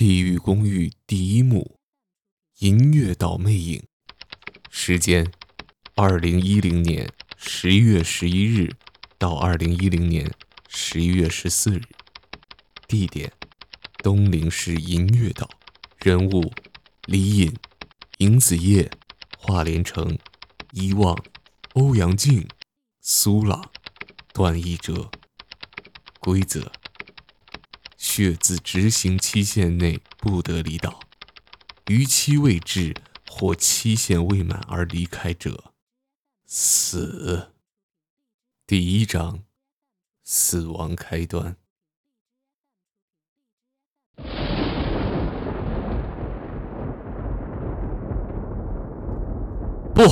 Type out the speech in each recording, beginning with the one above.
地狱公寓第一幕：银月岛魅影。时间：二零一零年十一月十一日到二零一零年十一月十四日。地点：东陵市银月岛。人物：李隐、尹子夜、华连城、伊望、欧阳靖、苏朗、段奕哲。规则。却自执行期限内不得离岛，逾期未至或期限未满而离开者，死。第一章，死亡开端。不！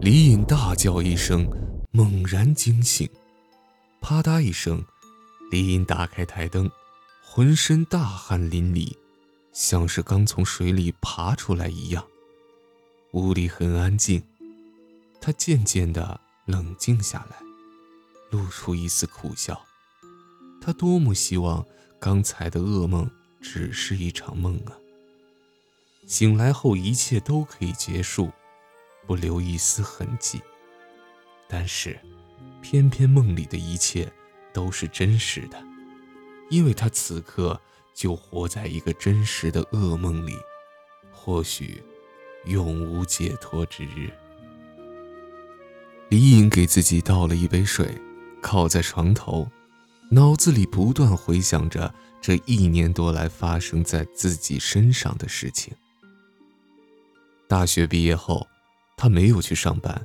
李隐大叫一声，猛然惊醒，啪嗒一声，李隐打开台灯。浑身大汗淋漓，像是刚从水里爬出来一样。屋里很安静，他渐渐地冷静下来，露出一丝苦笑。他多么希望刚才的噩梦只是一场梦啊！醒来后一切都可以结束，不留一丝痕迹。但是，偏偏梦里的一切都是真实的。因为他此刻就活在一个真实的噩梦里，或许永无解脱之日。李颖给自己倒了一杯水，靠在床头，脑子里不断回想着这一年多来发生在自己身上的事情。大学毕业后，他没有去上班，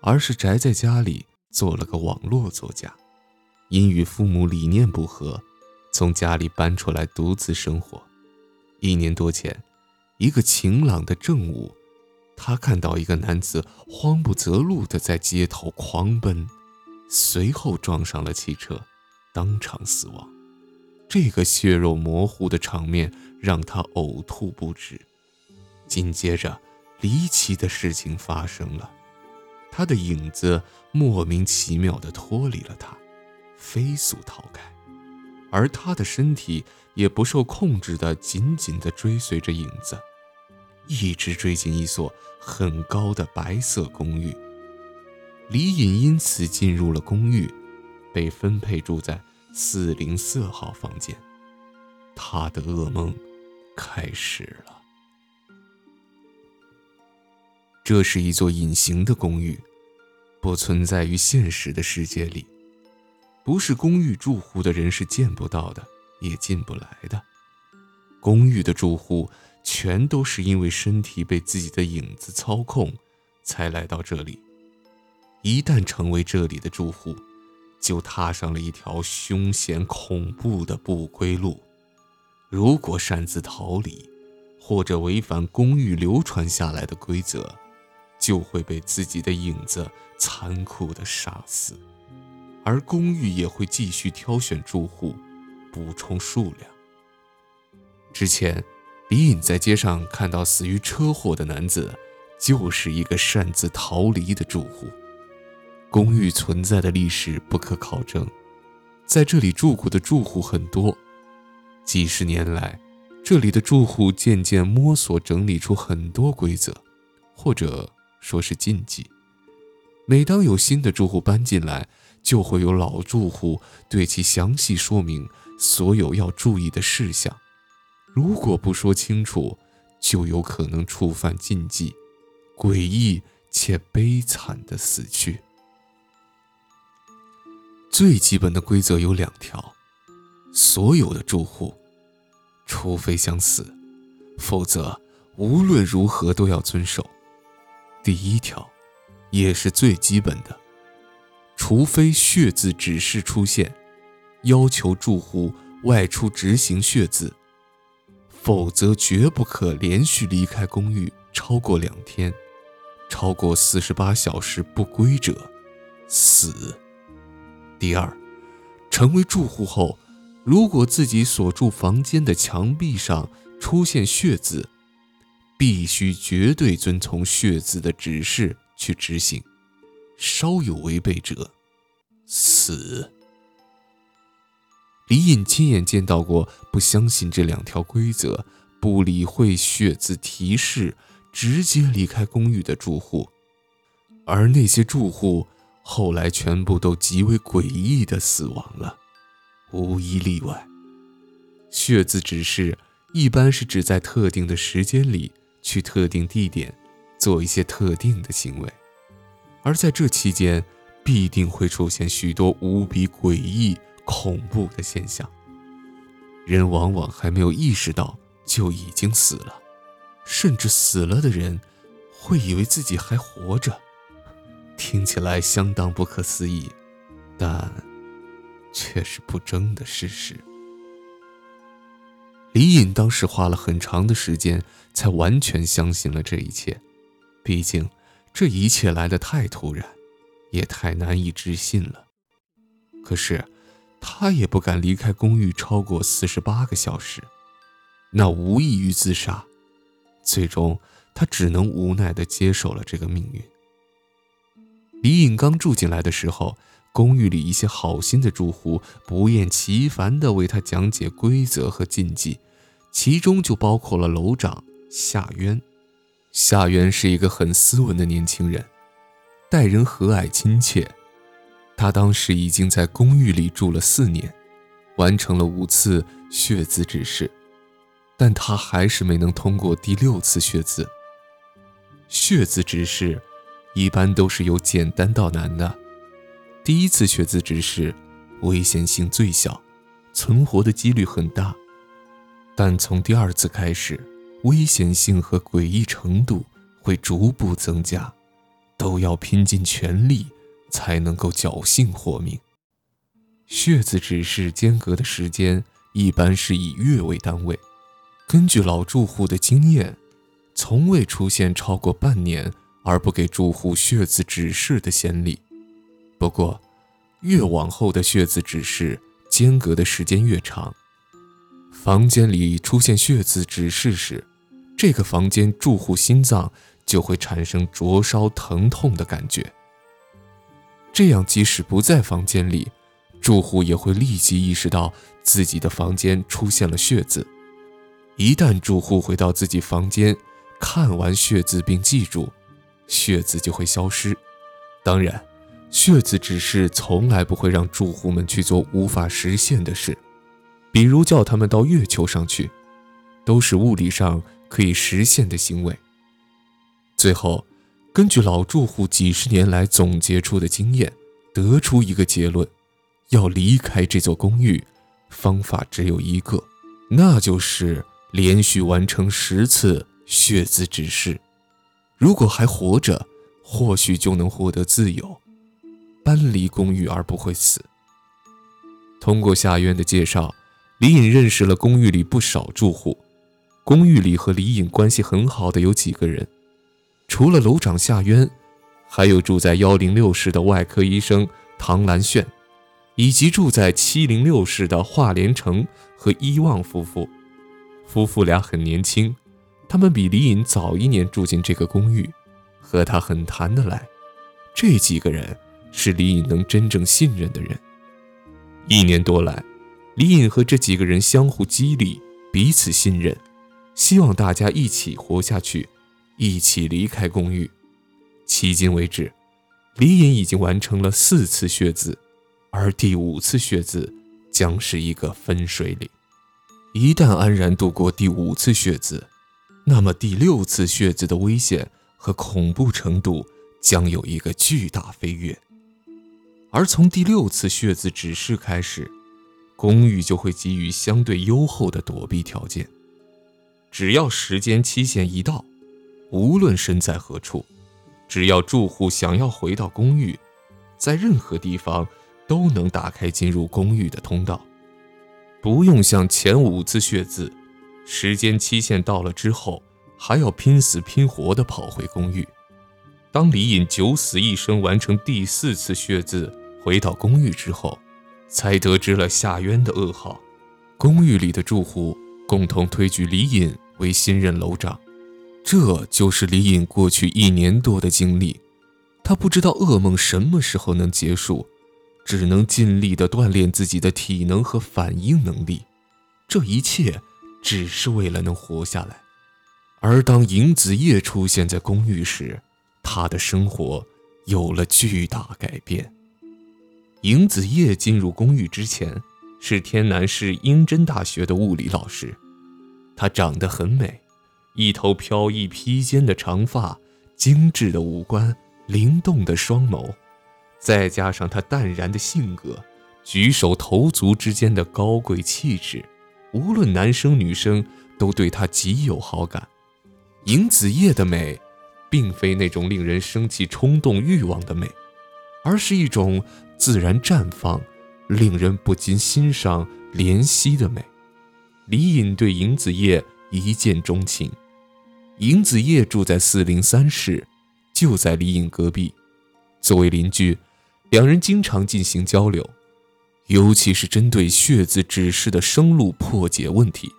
而是宅在家里做了个网络作家。因与父母理念不合。从家里搬出来独自生活，一年多前，一个晴朗的正午，他看到一个男子慌不择路地在街头狂奔，随后撞上了汽车，当场死亡。这个血肉模糊的场面让他呕吐不止。紧接着，离奇的事情发生了，他的影子莫名其妙地脱离了他，飞速逃开。而他的身体也不受控制的紧紧地追随着影子，一直追进一所很高的白色公寓。李隐因此进入了公寓，被分配住在四零四号房间。他的噩梦开始了。这是一座隐形的公寓，不存在于现实的世界里。不是公寓住户的人是见不到的，也进不来的。公寓的住户全都是因为身体被自己的影子操控，才来到这里。一旦成为这里的住户，就踏上了一条凶险恐怖的不归路。如果擅自逃离，或者违反公寓流传下来的规则，就会被自己的影子残酷的杀死。而公寓也会继续挑选住户，补充数量。之前，李隐在街上看到死于车祸的男子，就是一个擅自逃离的住户。公寓存在的历史不可考证，在这里住过的住户很多，几十年来，这里的住户渐渐摸索整理出很多规则，或者说是禁忌。每当有新的住户搬进来，就会有老住户对其详细说明所有要注意的事项，如果不说清楚，就有可能触犯禁忌，诡异且悲惨的死去。最基本的规则有两条：所有的住户，除非想死，否则无论如何都要遵守。第一条，也是最基本的。除非血字指示出现，要求住户外出执行血字，否则绝不可连续离开公寓超过两天，超过四十八小时不归者，死。第二，成为住户后，如果自己所住房间的墙壁上出现血字，必须绝对遵从血字的指示去执行。稍有违背者，死。李隐亲眼见到过不相信这两条规则、不理会血字提示、直接离开公寓的住户，而那些住户后来全部都极为诡异的死亡了，无一例外。血字指示一般是指在特定的时间里去特定地点做一些特定的行为，而在这期间必定会出现许多无比诡异。恐怖的现象，人往往还没有意识到就已经死了，甚至死了的人会以为自己还活着，听起来相当不可思议，但却是不争的事实。李隐当时花了很长的时间才完全相信了这一切，毕竟这一切来得太突然，也太难以置信了。可是。他也不敢离开公寓超过四十八个小时，那无异于自杀。最终，他只能无奈地接受了这个命运。李颖刚住进来的时候，公寓里一些好心的住户不厌其烦地为他讲解规则和禁忌，其中就包括了楼长夏渊。夏渊是一个很斯文的年轻人，待人和蔼亲切。他当时已经在公寓里住了四年，完成了五次血字指示，但他还是没能通过第六次血字。血字指示一般都是由简单到难的。第一次血字指示危险性最小，存活的几率很大，但从第二次开始，危险性和诡异程度会逐步增加，都要拼尽全力。才能够侥幸活命。血字指示间隔的时间一般是以月为单位。根据老住户的经验，从未出现超过半年而不给住户血字指示的先例。不过，越往后的血字指示间隔的时间越长。房间里出现血字指示时，这个房间住户心脏就会产生灼烧疼痛的感觉。这样，即使不在房间里，住户也会立即意识到自己的房间出现了血渍。一旦住户回到自己房间，看完血渍并记住，血渍就会消失。当然，血渍只是从来不会让住户们去做无法实现的事，比如叫他们到月球上去，都是物理上可以实现的行为。最后。根据老住户几十年来总结出的经验，得出一个结论：要离开这座公寓，方法只有一个，那就是连续完成十次血字指示。如果还活着，或许就能获得自由，搬离公寓而不会死。通过夏渊的介绍，李颖认识了公寓里不少住户。公寓里和李颖关系很好的有几个人。除了楼长夏渊，还有住在幺零六室的外科医生唐兰炫，以及住在七零六室的华连成和伊旺夫妇。夫妇俩很年轻，他们比李隐早一年住进这个公寓，和他很谈得来。这几个人是李隐能真正信任的人。一年多来，李隐和这几个人相互激励，彼此信任，希望大家一起活下去。一起离开公寓。迄今为止，李隐已经完成了四次血字，而第五次血字将是一个分水岭。一旦安然度过第五次血字，那么第六次血字的危险和恐怖程度将有一个巨大飞跃。而从第六次血字指示开始，公寓就会给予相对优厚的躲避条件。只要时间期限一到，无论身在何处，只要住户想要回到公寓，在任何地方都能打开进入公寓的通道，不用像前五次血字，时间期限到了之后还要拼死拼活地跑回公寓。当李隐九死一生完成第四次血字，回到公寓之后，才得知了夏渊的噩耗。公寓里的住户共同推举李隐为新任楼长。这就是李隐过去一年多的经历，他不知道噩梦什么时候能结束，只能尽力地锻炼自己的体能和反应能力。这一切只是为了能活下来。而当尹子夜出现在公寓时，他的生活有了巨大改变。尹子夜进入公寓之前，是天南市英真大学的物理老师。她长得很美，一头飘逸披肩的长发，精致的五官，灵动的双眸，再加上她淡然的性格，举手投足之间的高贵气质，无论男生女生都对她极有好感。尹子叶的美，并非那种令人生气冲动欲望的美，而是一种。自然绽放，令人不禁欣赏怜惜的美。李隐对尹子叶一见钟情。尹子夜住在四零三室，就在李颖隔壁。作为邻居，两人经常进行交流，尤其是针对血字指示的生路破解问题。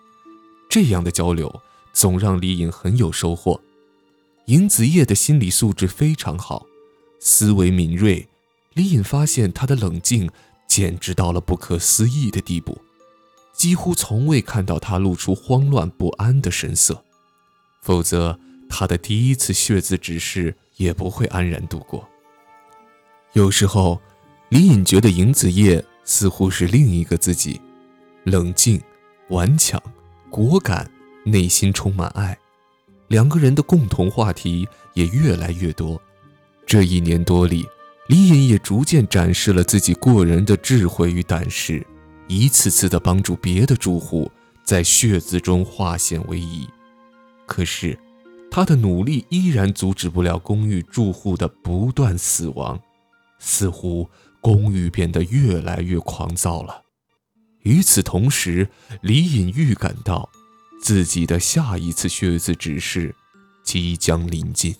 这样的交流总让李颖很有收获。尹子夜的心理素质非常好，思维敏锐。李颖发现他的冷静简直到了不可思议的地步，几乎从未看到他露出慌乱不安的神色，否则他的第一次血字指示也不会安然度过。有时候，李隐觉得尹子夜似乎是另一个自己，冷静、顽强、果敢，内心充满爱。两个人的共同话题也越来越多。这一年多里。李隐也逐渐展示了自己过人的智慧与胆识，一次次的帮助别的住户在血字中化险为夷。可是，他的努力依然阻止不了公寓住户的不断死亡，似乎公寓变得越来越狂躁了。与此同时，李隐预感到自己的下一次血字指示即将临近。